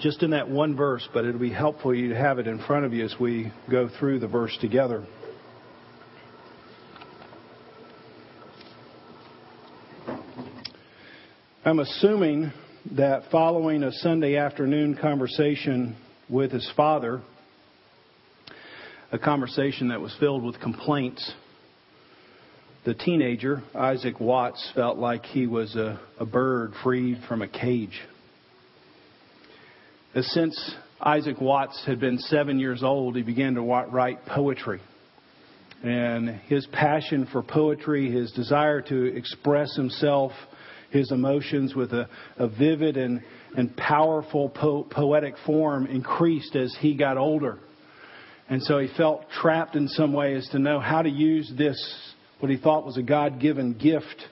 just in that one verse, but it'll be helpful you to have it in front of you as we go through the verse together. I'm assuming that following a Sunday afternoon conversation with his father, a conversation that was filled with complaints, the teenager, Isaac Watts, felt like he was a, a bird freed from a cage. Since Isaac Watts had been seven years old, he began to write poetry. And his passion for poetry, his desire to express himself, his emotions with a, a vivid and, and powerful po- poetic form increased as he got older. And so he felt trapped in some way as to know how to use this, what he thought was a God given gift.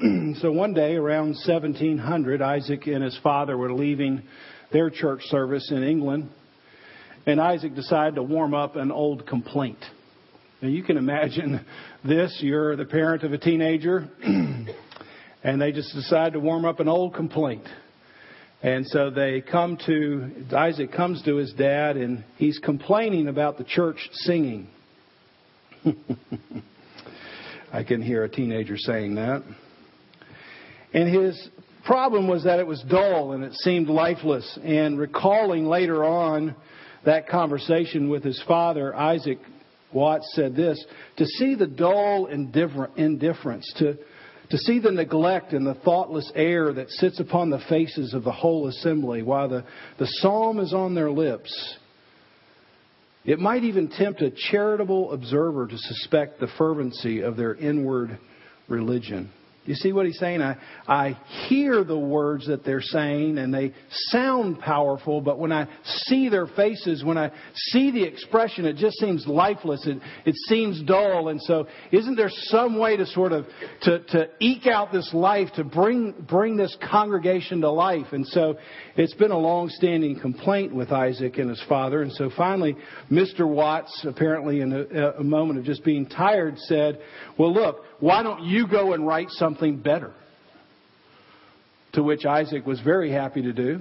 so one day, around 1700, Isaac and his father were leaving their church service in England, and Isaac decided to warm up an old complaint. Now you can imagine this. You're the parent of a teenager, and they just decide to warm up an old complaint. And so they come to, Isaac comes to his dad, and he's complaining about the church singing. I can hear a teenager saying that. And his problem was that it was dull and it seemed lifeless. And recalling later on that conversation with his father, Isaac Watts said this to see the dull indifference, to to see the neglect and the thoughtless air that sits upon the faces of the whole assembly while the, the psalm is on their lips. It might even tempt a charitable observer to suspect the fervency of their inward religion. You see what he's saying? I, I hear the words that they're saying and they sound powerful, but when I see their faces, when I see the expression, it just seems lifeless. It, it seems dull. And so isn't there some way to sort of, to, to eke out this life, to bring, bring this congregation to life? And so it's been a long-standing complaint with Isaac and his father. And so finally, Mr. Watts, apparently in a, a moment of just being tired, said, well look, why don't you go and write something better? To which Isaac was very happy to do.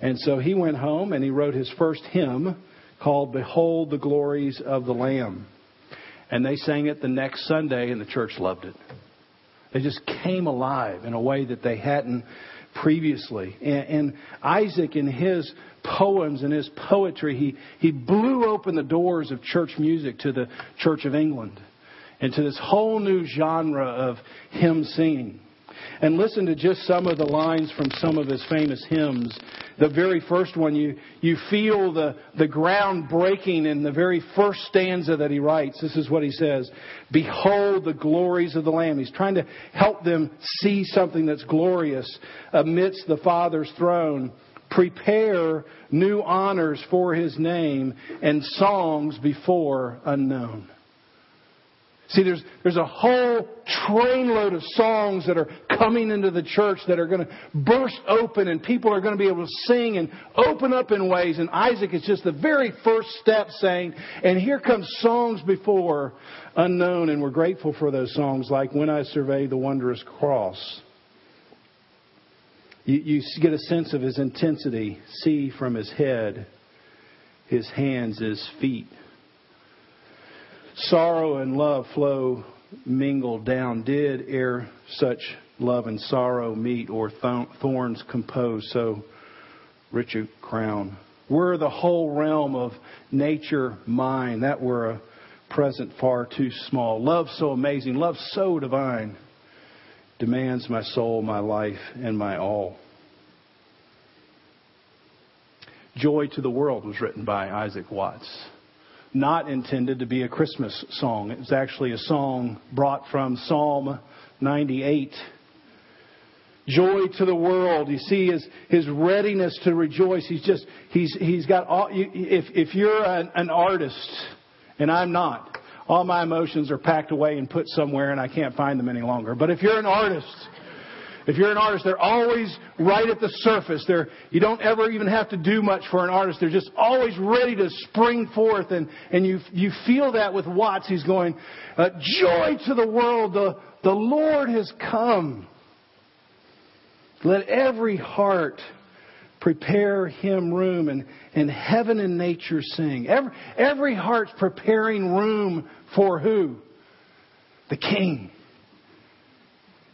And so he went home and he wrote his first hymn called Behold the Glories of the Lamb. And they sang it the next Sunday and the church loved it. They just came alive in a way that they hadn't previously. And, and, Isaac, in his poems and his poetry, he, he blew open the doors of church music to the Church of England into this whole new genre of hymn singing. And listen to just some of the lines from some of his famous hymns. The very first one, you, you feel the, the ground breaking in the very first stanza that he writes. This is what he says Behold the glories of the Lamb. He's trying to help them see something that's glorious amidst the Father's throne. Prepare new honors for his name and songs before unknown. See, there's, there's a whole trainload of songs that are coming into the church that are going to burst open and people are going to be able to sing and open up in ways. And Isaac is just the very first step saying, and here comes songs before unknown. And we're grateful for those songs like When I Survey the Wondrous Cross. You, you get a sense of his intensity. See from his head, his hands, his feet sorrow and love flow mingled down. Did ere such love and sorrow meet, or thorns compose so rich a crown? Were the whole realm of nature mine, that were a present far too small. Love so amazing, love so divine, demands my soul, my life, and my all. Joy to the World was written by Isaac Watts not intended to be a Christmas song. It's actually a song brought from Psalm 98. Joy to the world. You see his, his readiness to rejoice. He's just, he's, he's got all, if, if you're an, an artist, and I'm not, all my emotions are packed away and put somewhere and I can't find them any longer. But if you're an artist, if you're an artist, they're always right at the surface. They're, you don't ever even have to do much for an artist. They're just always ready to spring forth. And, and you, you feel that with Watts. He's going, uh, joy to the world. The, the Lord has come. Let every heart prepare him room, and, and heaven and nature sing. Every, every heart's preparing room for who? The King.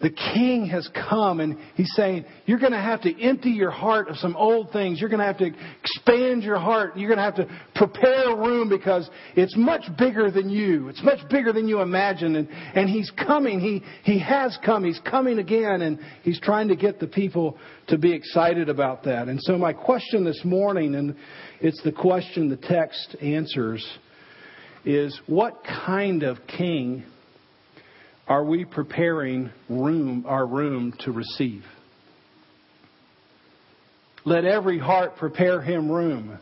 The king has come and he's saying, you're going to have to empty your heart of some old things. You're going to have to expand your heart. You're going to have to prepare a room because it's much bigger than you. It's much bigger than you imagine. And, and he's coming. He, he has come. He's coming again and he's trying to get the people to be excited about that. And so my question this morning, and it's the question the text answers, is what kind of king are we preparing room, our room to receive? Let every heart prepare him room.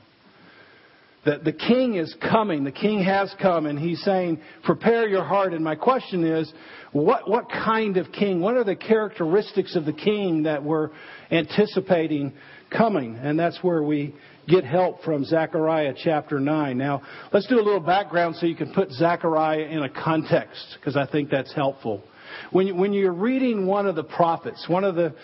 That the king is coming. The king has come, and he's saying, prepare your heart. And my question is, what, what kind of king? What are the characteristics of the king that we're anticipating coming? And that's where we get help from Zechariah chapter 9. Now, let's do a little background so you can put Zechariah in a context, because I think that's helpful. When, when you're reading one of the prophets, one of the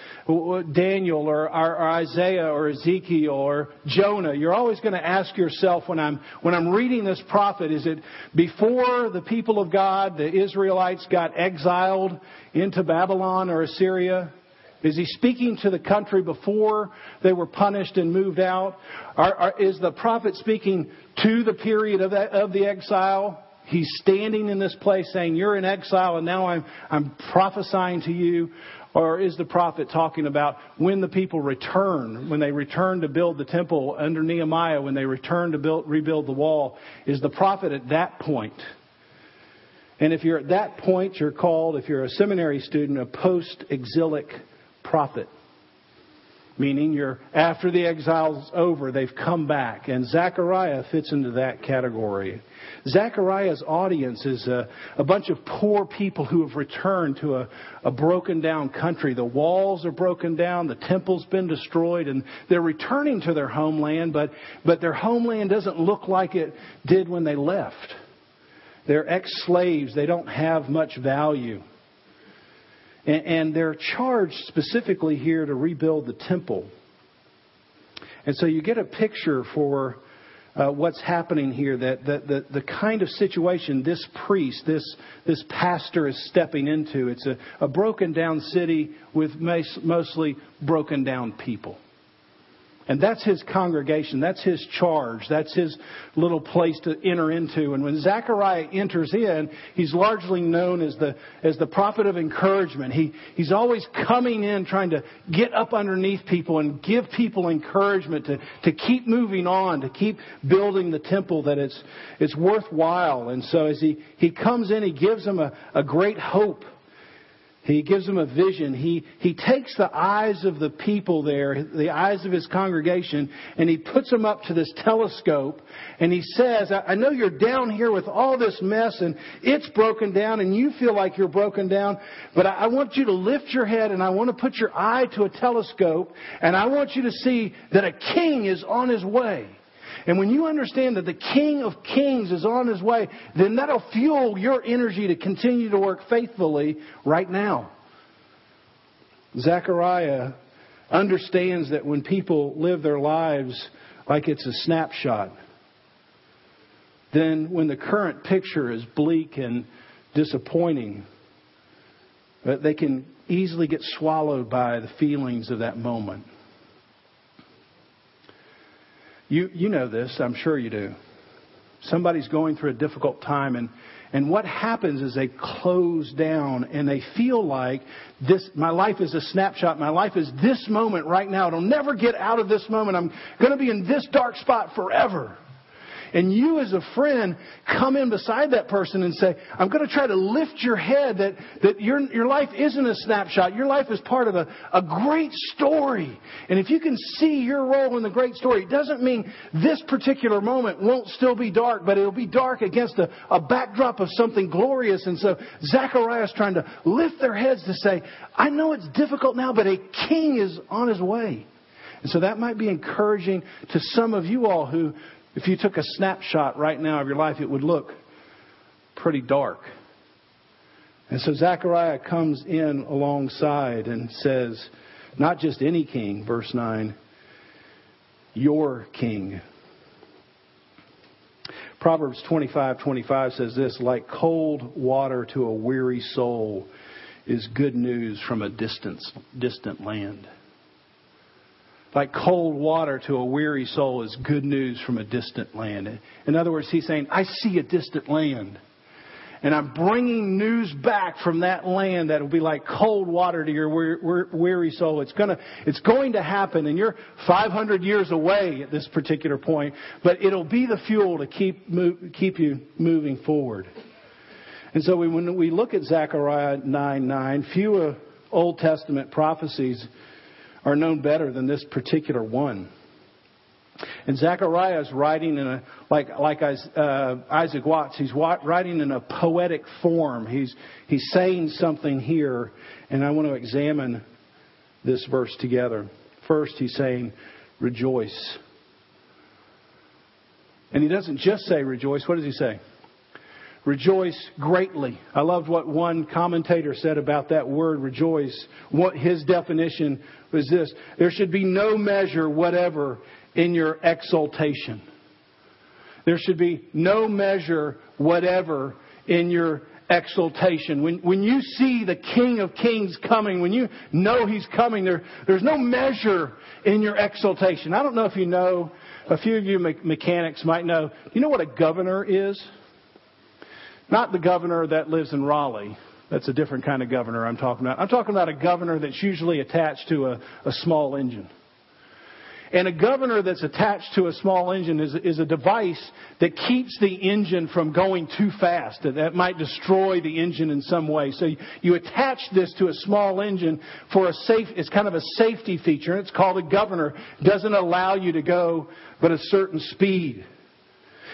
Daniel or, or, or Isaiah or Ezekiel or Jonah, you're always going to ask yourself when I'm when I'm reading this prophet, is it before the people of God, the Israelites, got exiled into Babylon or Assyria? Is he speaking to the country before they were punished and moved out? Are, are, is the prophet speaking to the period of, of the exile? He's standing in this place saying, You're in exile and now I'm, I'm prophesying to you. Or is the prophet talking about when the people return, when they return to build the temple under Nehemiah, when they return to build, rebuild the wall? Is the prophet at that point? And if you're at that point, you're called, if you're a seminary student, a post exilic prophet. Meaning you're after the exile's over, they've come back. And Zechariah fits into that category. Zechariah's audience is a, a bunch of poor people who have returned to a, a broken down country. The walls are broken down, the temple's been destroyed, and they're returning to their homeland, but, but their homeland doesn't look like it did when they left. They're ex slaves, they don't have much value. And, and they're charged specifically here to rebuild the temple. And so you get a picture for uh, what's happening here, that, that, that the kind of situation this priest, this, this pastor is stepping into. It's a, a broken down city with mostly broken down people. And that's his congregation. That's his charge. That's his little place to enter into. And when Zechariah enters in, he's largely known as the, as the prophet of encouragement. He, he's always coming in trying to get up underneath people and give people encouragement to, to keep moving on, to keep building the temple that it's, it's worthwhile. And so as he, he comes in, he gives them a, a great hope he gives them a vision. He, he takes the eyes of the people there, the eyes of his congregation, and he puts them up to this telescope. And he says, I, know you're down here with all this mess and it's broken down and you feel like you're broken down, but I want you to lift your head and I want to put your eye to a telescope and I want you to see that a king is on his way. And when you understand that the King of Kings is on his way, then that'll fuel your energy to continue to work faithfully right now. Zechariah understands that when people live their lives like it's a snapshot, then when the current picture is bleak and disappointing, that they can easily get swallowed by the feelings of that moment. You, you know this, I'm sure you do. Somebody's going through a difficult time, and, and what happens is they close down and they feel like this, my life is a snapshot. My life is this moment right now. It'll never get out of this moment. I'm going to be in this dark spot forever. And you as a friend come in beside that person and say, I'm going to try to lift your head that, that your, your life isn't a snapshot. Your life is part of a, a great story. And if you can see your role in the great story, it doesn't mean this particular moment won't still be dark, but it'll be dark against a, a backdrop of something glorious. And so Zechariah is trying to lift their heads to say, I know it's difficult now, but a king is on his way. And so that might be encouraging to some of you all who, if you took a snapshot right now of your life, it would look pretty dark. And so Zechariah comes in alongside and says, not just any king, verse 9, your king. Proverbs 25:25 says this, like cold water to a weary soul is good news from a distant distant land. Like cold water to a weary soul is good news from a distant land. In other words, he's saying, I see a distant land. And I'm bringing news back from that land that will be like cold water to your weary soul. It's gonna, it's going to happen and you're 500 years away at this particular point, but it'll be the fuel to keep, keep you moving forward. And so we, when we look at Zechariah 9 9, few Old Testament prophecies are known better than this particular one. And Zechariah is writing in a, like, like uh, Isaac Watts, he's writing in a poetic form. He's, he's saying something here, and I want to examine this verse together. First, he's saying, rejoice. And he doesn't just say rejoice. What does he say? Rejoice greatly. I loved what one commentator said about that word rejoice. What his definition was this there should be no measure whatever in your exaltation. There should be no measure whatever in your exaltation. When, when you see the King of Kings coming, when you know He's coming, there, there's no measure in your exaltation. I don't know if you know, a few of you mechanics might know. You know what a governor is? Not the governor that lives in Raleigh. That's a different kind of governor I'm talking about. I'm talking about a governor that's usually attached to a, a small engine. And a governor that's attached to a small engine is, is a device that keeps the engine from going too fast. That might destroy the engine in some way. So you, you attach this to a small engine for a safe, it's kind of a safety feature. and It's called a governor. It doesn't allow you to go but a certain speed.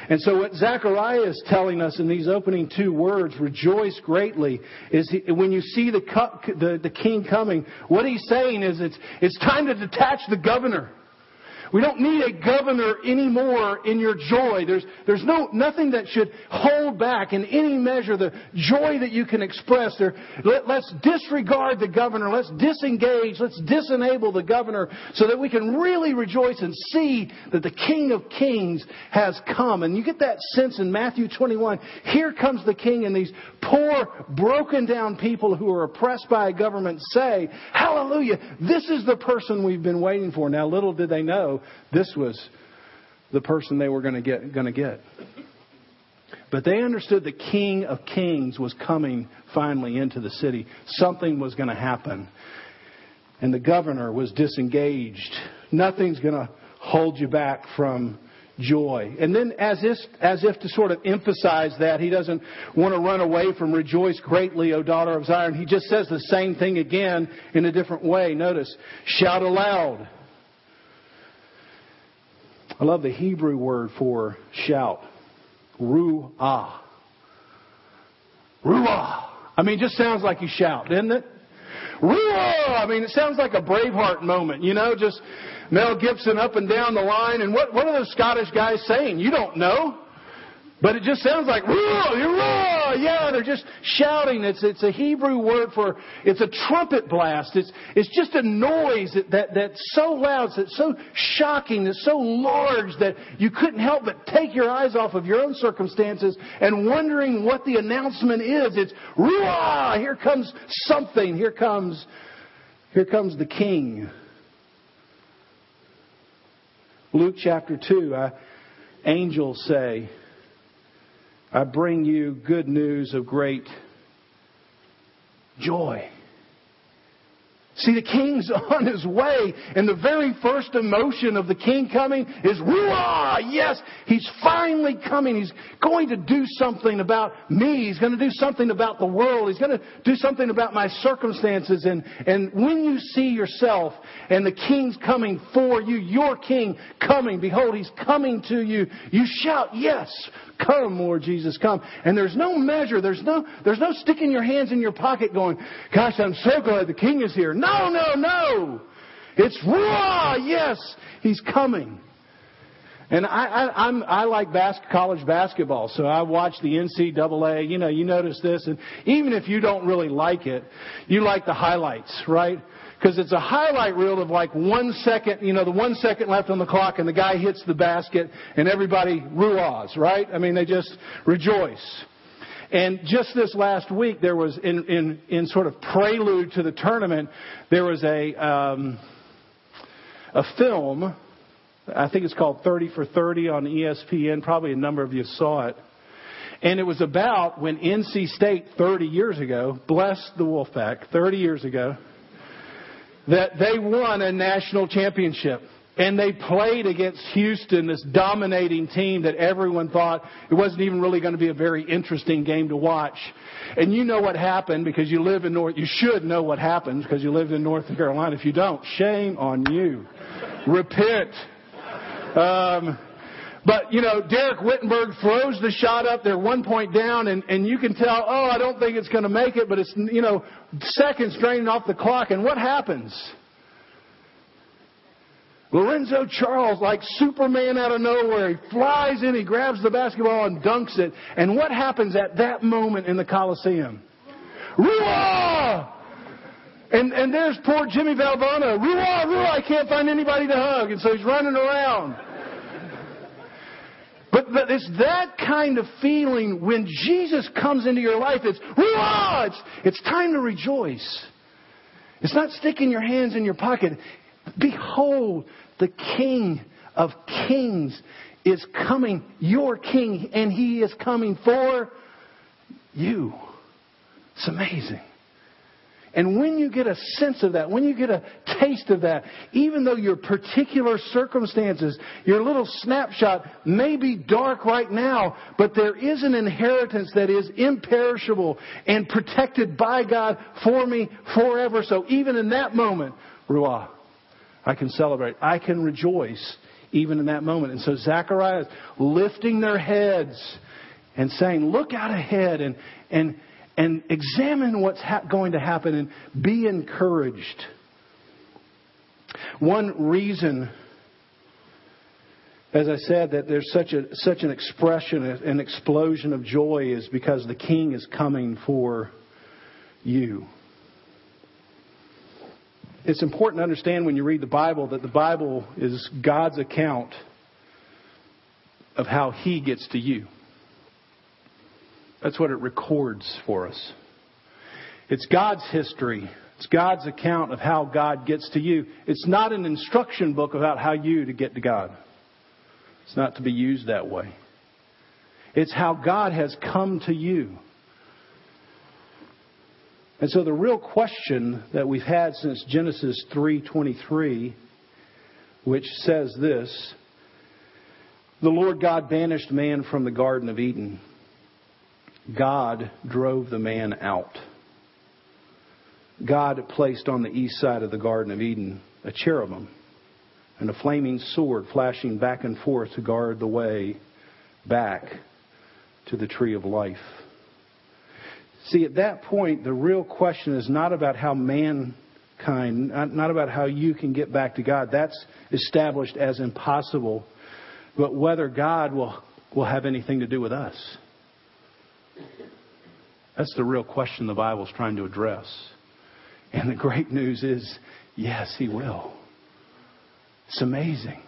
And so what Zechariah is telling us in these opening two words, rejoice greatly, is he, when you see the, the, the king coming, what he's saying is it's, it's time to detach the governor. We don't need a governor anymore in your joy. There's, there's no, nothing that should hold back in any measure the joy that you can express there. Let, let's disregard the governor. Let's disengage. Let's disenable the governor so that we can really rejoice and see that the King of Kings has come. And you get that sense in Matthew 21. Here comes the King and these poor, broken down people who are oppressed by a government say, Hallelujah, this is the person we've been waiting for. Now little did they know this was the person they were going to get. Going to get. But they understood the King of Kings was coming finally into the city. Something was going to happen. And the governor was disengaged. Nothing's going to hold you back from joy. And then, as if, as if to sort of emphasize that, he doesn't want to run away from rejoice greatly, O daughter of Zion. He just says the same thing again in a different way. Notice, shout aloud. I love the Hebrew word for shout. Ruah. Ruah. I mean, just sounds like you shout, doesn't it? Ruah! I mean, it sounds like a Braveheart moment, you know, just Mel Gibson up and down the line. And what, what are those Scottish guys saying? You don't know. But it just sounds like, roar, yeah, they're just shouting. It's, it's a Hebrew word for, it's a trumpet blast. It's, it's just a noise that, that, that's so loud, that's so shocking, that's so large that you couldn't help but take your eyes off of your own circumstances and wondering what the announcement is. It's, roar, here comes something. Here comes, here comes the king. Luke chapter 2, uh, angels say, I bring you good news of great joy. See, the king's on his way, and the very first emotion of the king coming is, Ruah! Yes, he's finally coming. He's going to do something about me. He's going to do something about the world. He's going to do something about my circumstances. And, and when you see yourself and the king's coming for you, your king coming, behold, he's coming to you, you shout, Yes, come, Lord Jesus, come. And there's no measure, there's no, there's no sticking your hands in your pocket going, Gosh, I'm so glad the king is here. No, no, no. It's raw. Yes, he's coming. And I, I, I'm, I like bas- college basketball, so I watch the NCAA. You know, you notice this, and even if you don't really like it, you like the highlights, right? because it's a highlight reel of like one second, you know, the one second left on the clock and the guy hits the basket and everybody ruahs, right? I mean, they just rejoice. And just this last week, there was in, in, in sort of prelude to the tournament, there was a, um, a film, I think it's called 30 for 30 on ESPN. Probably a number of you saw it. And it was about when NC State 30 years ago, bless the Wolfpack, 30 years ago, that they won a national championship. And they played against Houston, this dominating team that everyone thought it wasn't even really going to be a very interesting game to watch. And you know what happened because you live in North, you should know what happens because you lived in North Carolina. If you don't, shame on you. Repent. Um, but, you know, Dereck Whittenburg throws the shot up. They're one point down, and, and you can tell, oh, I don't think it's going to make it, but it's, you know, seconds draining off the clock. And what happens? Lorenzo Charles, like Superman out of nowhere, he flies in, he grabs the basketball and dunks it. And what happens at that moment in the Coliseum? Ruah! And, and there's poor Jimmy Valvano. Ruah, Ruah, I can't find anybody to hug. And so he's running around. But, it's that kind of feeling when Jesus comes into your life. It's, Ruah! It's, it's time to rejoice. It's not sticking your hands in your pocket. Behold, the King of Kings is coming, your King, and He is coming for you. It's amazing. And when you get a sense of that, when you get a taste of that, even though your particular circumstances, your little snapshot may be dark right now, but there is an inheritance that is imperishable and protected by God for me forever. So even in that moment, Ruah, I can celebrate. I can rejoice even in that moment. And so Zechariah is lifting their heads and saying, look out ahead and, and, and examine what's ha- going to happen and be encouraged. One reason, as I said, that there's such, a, such an expression, an explosion of joy is because the king is coming for you it's important to understand when you read the Bible that the Bible is God's account of how He gets to you. That's what it records for us. It's God's history. It's God's account of how God gets to you. It's not an instruction book about how you to get to God. It's not to be used that way. It's how God has come to you. And so the real question that we've had since Genesis 3:23 which says this The Lord God banished man from the garden of Eden. God drove the man out. God placed on the east side of the garden of Eden a cherubim and a flaming sword flashing back and forth to guard the way back to the tree of life. See, at that point, the real question is not about how mankind, not about how you can get back to God. That's established as impossible. But whether God will, will have anything to do with us. That's the real question the Bible's trying to address. And the great news is, yes, He will. It's amazing.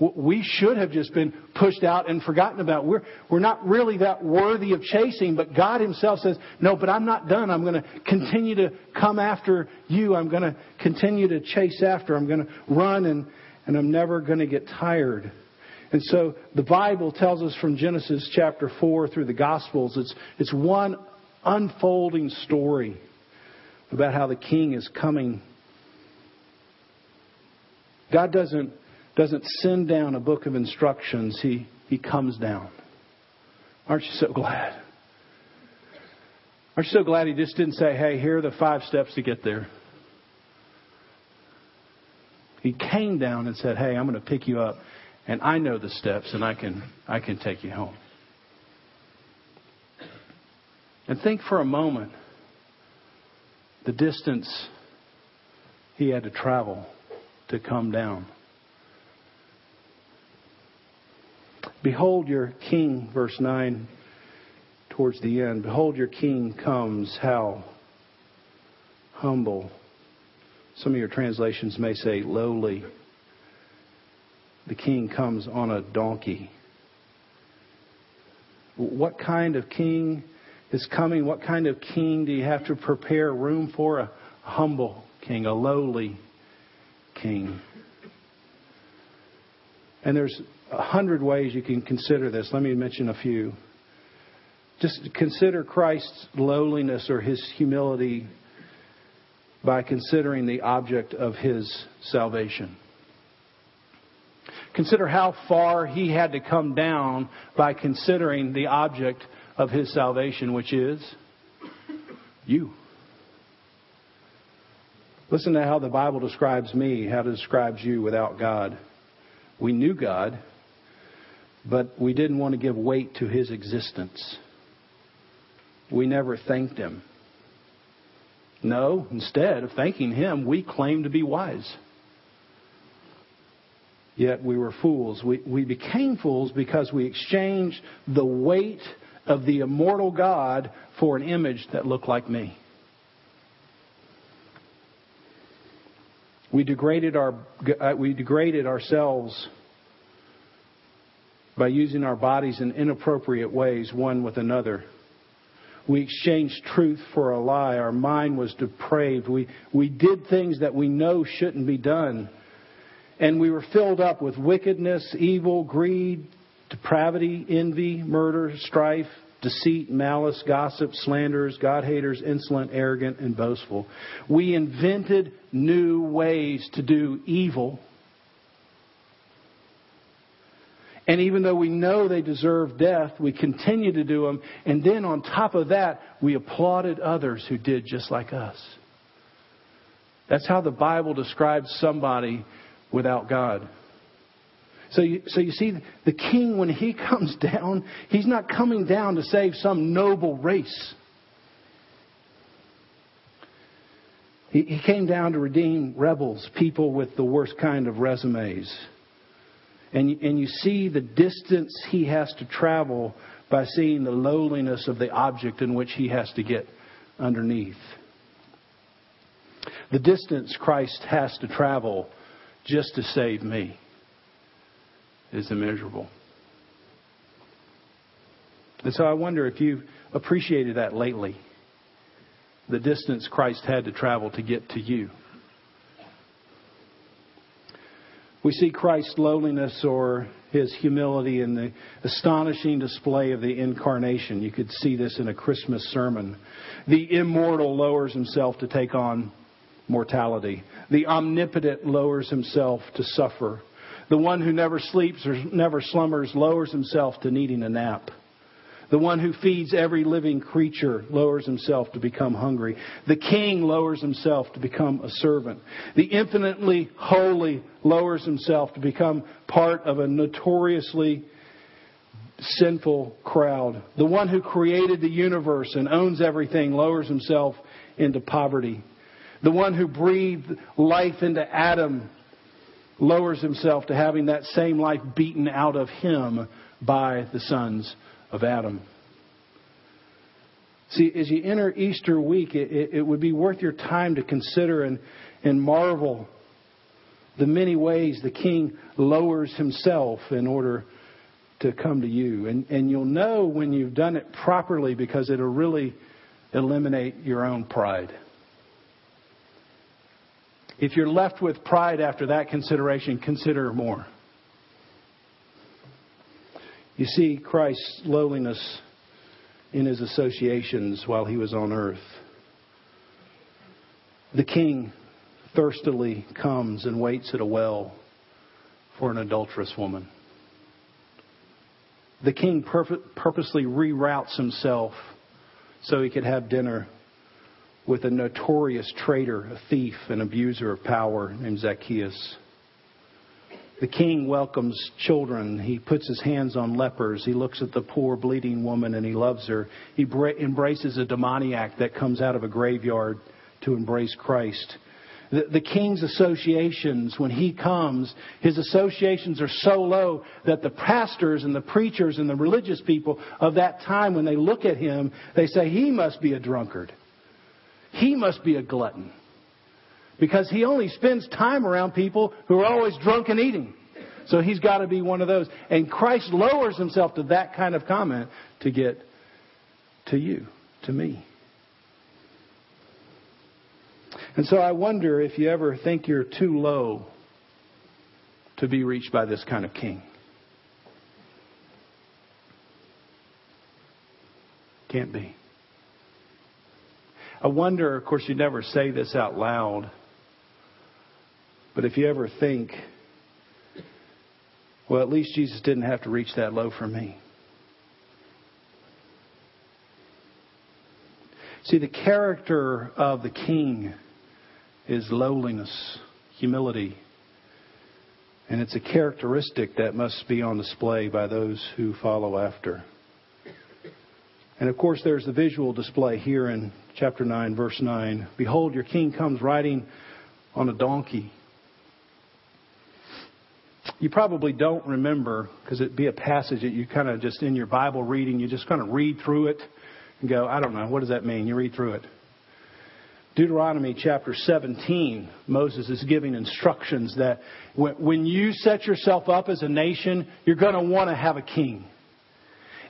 We should have just been pushed out and forgotten about. We're, we're not really that worthy of chasing, but God Himself says, No, but I'm not done. I'm going to continue to come after you. I'm going to continue to chase after. I'm going to run, and, and I'm never going to get tired. And so the Bible tells us from Genesis chapter 4 through the Gospels, it's, it's one unfolding story about how the king is coming. God doesn't doesn't send down a book of instructions, he, he comes down. Aren't you so glad? Aren't you so glad he just didn't say, hey, here are the five steps to get there? He came down and said, hey, I'm going to pick you up, and I know the steps, and I can, I can take you home. And think for a moment the distance he had to travel to come down. Behold your king, verse 9, towards the end. Behold your king comes, how? Humble, Some of your translations may say lowly. The king comes on a donkey. What kind of king is coming? What kind of king do you have to prepare room for? A humble king, a lowly king. And there's a hundred ways you can consider this. Let me mention a few. Just consider Christ's lowliness or his humility by considering the object of his salvation. Consider how far he had to come down by considering the object of his salvation, which is you. Listen to how the Bible describes me, how it describes you without God. We knew God, but we didn't want to give weight to his existence. We never thanked him. No, instead of thanking him, we claimed to be wise. Yet we were fools. We, we became fools because we exchanged the weight of the immortal God for an image that looked like me. We degraded, our, we degraded ourselves by using our bodies in inappropriate ways, one with another. We exchanged truth for a lie. Our mind was depraved. We, we did things that we know shouldn't be done. And we were filled up with wickedness, evil, greed, depravity, envy, murder, strife, deceit, malice, gossip, slanders, God haters, insolent, arrogant, and boastful. We invented new ways to do evil And even though we know they deserve death, we continue to do them. And then on top of that, we applauded others who did just like us. That's how the Bible describes somebody without God. So you, so you see, the king, when he comes down, he's not coming down to save some noble race. He, he came down to redeem rebels, people with the worst kind of resumes. And, and you see the distance he has to travel by seeing the lowliness of the object in which he has to get underneath. The distance Christ has to travel just to save me is immeasurable. And so I wonder if you've appreciated that lately. The distance Christ had to travel to get to you. We see Christ's lowliness or his humility in the astonishing display of the incarnation. You could see this in a Christmas sermon. The immortal lowers himself to take on mortality. The omnipotent lowers himself to suffer. The one who never sleeps or never slumbers lowers himself to needing a nap. The one who feeds every living creature lowers himself to become hungry. The king lowers himself to become a servant. The infinitely holy lowers himself to become part of a notoriously sinful crowd. The one who created the universe and owns everything lowers himself into poverty. The one who breathed life into Adam lowers himself to having that same life beaten out of him by the sons of Adam. See, as you enter Easter week, it, it, it would be worth your time to consider and, and marvel the many ways the king lowers himself in order to come to you. And, and you'll know when you've done it properly because it'll really eliminate your own pride. If you're left with pride after that consideration, consider more. You see Christ's lowliness in his associations while he was on earth. The king thirstily comes and waits at a well for an adulterous woman. The king purposely reroutes himself so he could have dinner with a notorious traitor, a thief, an abuser of power named Zacchaeus. The king welcomes children. He puts his hands on lepers. He looks at the poor, bleeding woman and he loves her. He bra- embraces a demoniac that comes out of a graveyard to embrace Christ. The, the king's associations, when he comes, his associations are so low that the pastors and the preachers and the religious people of that time, when they look at him, they say, he must be a drunkard. He must be a glutton. Because he only spends time around people who are always drunk and eating. So he's got to be one of those. And Christ lowers himself to that kind of comment to get to you, to me. And so I wonder if you ever think you're too low to be reached by this kind of king. Can't be. I wonder, of course, you never say this out loud, but if you ever think, well, at least Jesus didn't have to reach that low for me. See, the character of the king is lowliness, humility. And it's a characteristic that must be on display by those who follow after. And of course, there's the visual display here in chapter 9, verse 9. Behold, your king comes riding on a donkey. You probably don't remember, because it'd be a passage that you kind of just in your Bible reading, you just kind of read through it and go, I don't know, what does that mean? You read through it. Deuteronomy chapter 17, Moses is giving instructions that when you set yourself up as a nation, you're going to want to have a king.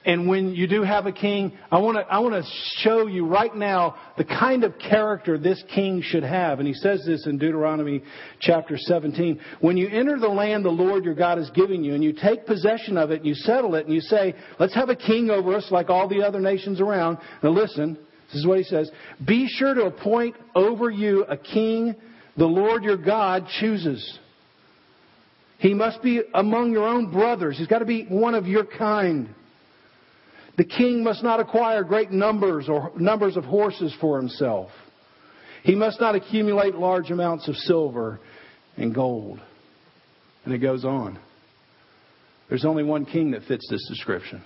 And when you do have a king, I want to, I want to show you right now the kind of character this king should have. And he says this in Deuteronomy chapter 17. When you enter the land the Lord your God is giving you, and you take possession of it, and you settle it, and you say, let's have a king over us like all the other nations around. Now listen, this is what he says. Be sure to appoint over you a king the Lord your God chooses. He must be among your own brothers. He's got to be one of your kind. The king must not acquire great numbers or numbers of horses for himself. He must not accumulate large amounts of silver and gold. And it goes on. There's only one king that fits this description.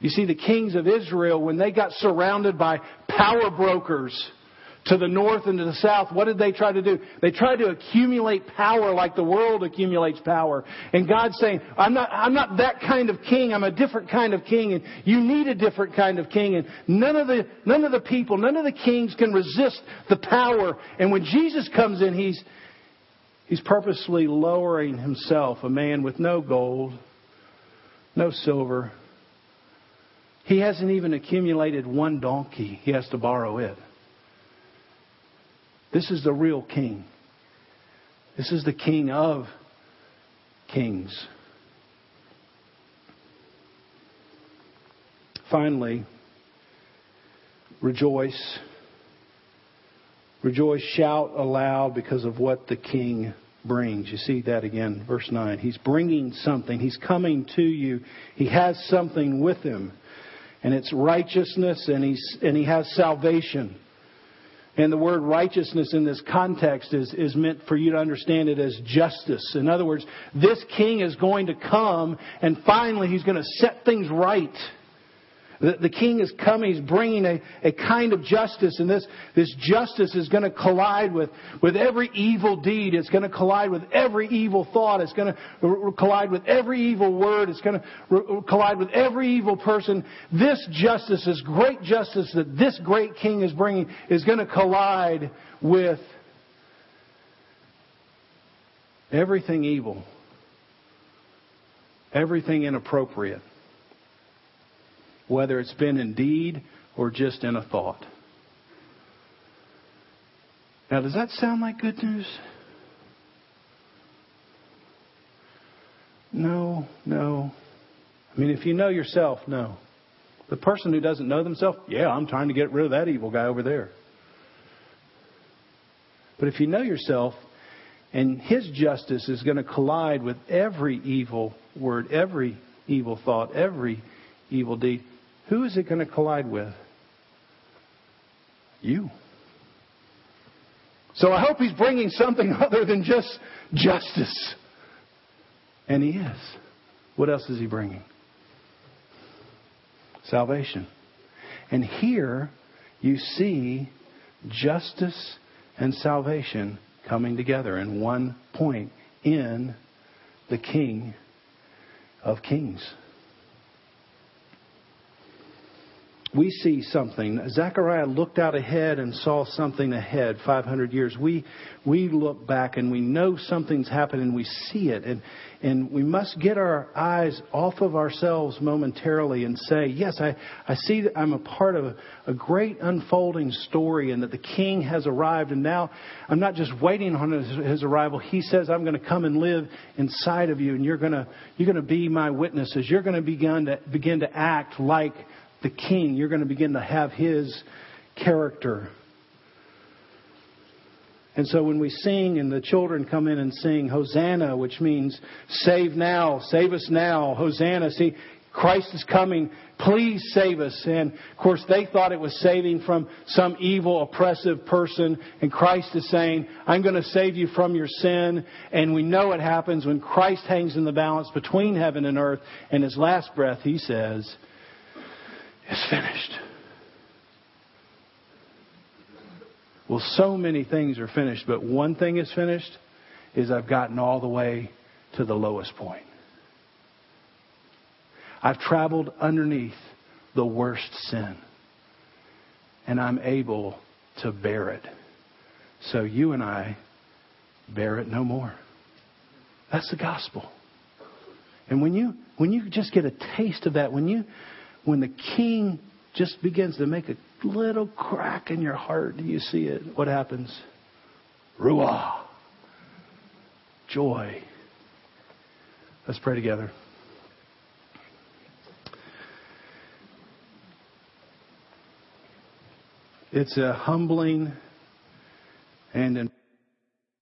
You see, the kings of Israel, when they got surrounded by power brokers, to the north and to the south, what did they try to do? They tried to accumulate power like the world accumulates power. And God's saying, I'm not, I'm not that kind of king. I'm a different kind of king. And you need a different kind of king. And none of the, none of the people, none of the kings can resist the power. And when Jesus comes in, he's, he's purposely lowering himself, a man with no gold, no silver. He hasn't even accumulated one donkey. He has to borrow it. This is the real king. This is the king of kings. Finally, rejoice. Rejoice, shout aloud because of what the king brings. You see that again, verse 9. He's bringing something. He's coming to you. He has something with him. And it's righteousness and, he's, and he has salvation. And the word righteousness in this context is, is meant for you to understand it as justice. In other words, this king is going to come and finally he's going to set things right. The, the king is coming, he's bringing a, a kind of justice, and this, this justice is going to collide with, with every evil deed. It's going to collide with every evil thought. It's going to collide with every evil word. It's going to collide with every evil person. This justice, this great justice that this great king is bringing, is going to collide with everything evil, everything inappropriate whether it's been in deed or just in a thought. Now, does that sound like good news? No, no. I mean, if you know yourself, no. The person who doesn't know themselves, yeah, I'm trying to get rid of that evil guy over there. But if you know yourself, and his justice is going to collide with every evil word, every evil thought, every evil deed, who is it going to collide with? You. So I hope he's bringing something other than just justice. And he is. What else is he bringing? Salvation. And here you see justice and salvation coming together in one point in the King of Kings. We see something. Zechariah looked out ahead and saw something ahead 500 years. We, we look back and we know something's happened and we see it. And, and we must get our eyes off of ourselves momentarily and say, yes, I, I see that I'm a part of a, a great unfolding story and that the king has arrived. And now I'm not just waiting on his, his arrival. He says, I'm going to come and live inside of you and you're going to, you're going to be my witnesses. You're going to begin to, begin to act like the king. You're going to begin to have his character. And so when we sing and the children come in and sing Hosanna, which means save now, save us now, Hosanna, see, Christ is coming, please save us. And of course they thought it was saving from some evil, oppressive person. And Christ is saying, I'm going to save you from your sin. And we know it happens when Christ hangs in the balance between heaven and earth. And his last breath, he says, it's finished. Well, so many things are finished, but one thing is finished is I've gotten all the way to the lowest point. I've traveled underneath the worst sin, and I'm able to bear it. So you and I bear it no more. That's the gospel. And when you when you just get a taste of that, when you when the king just begins to make a little crack in your heart, do you see it? What happens? Ruah. Joy. Let's pray together. It's a humbling and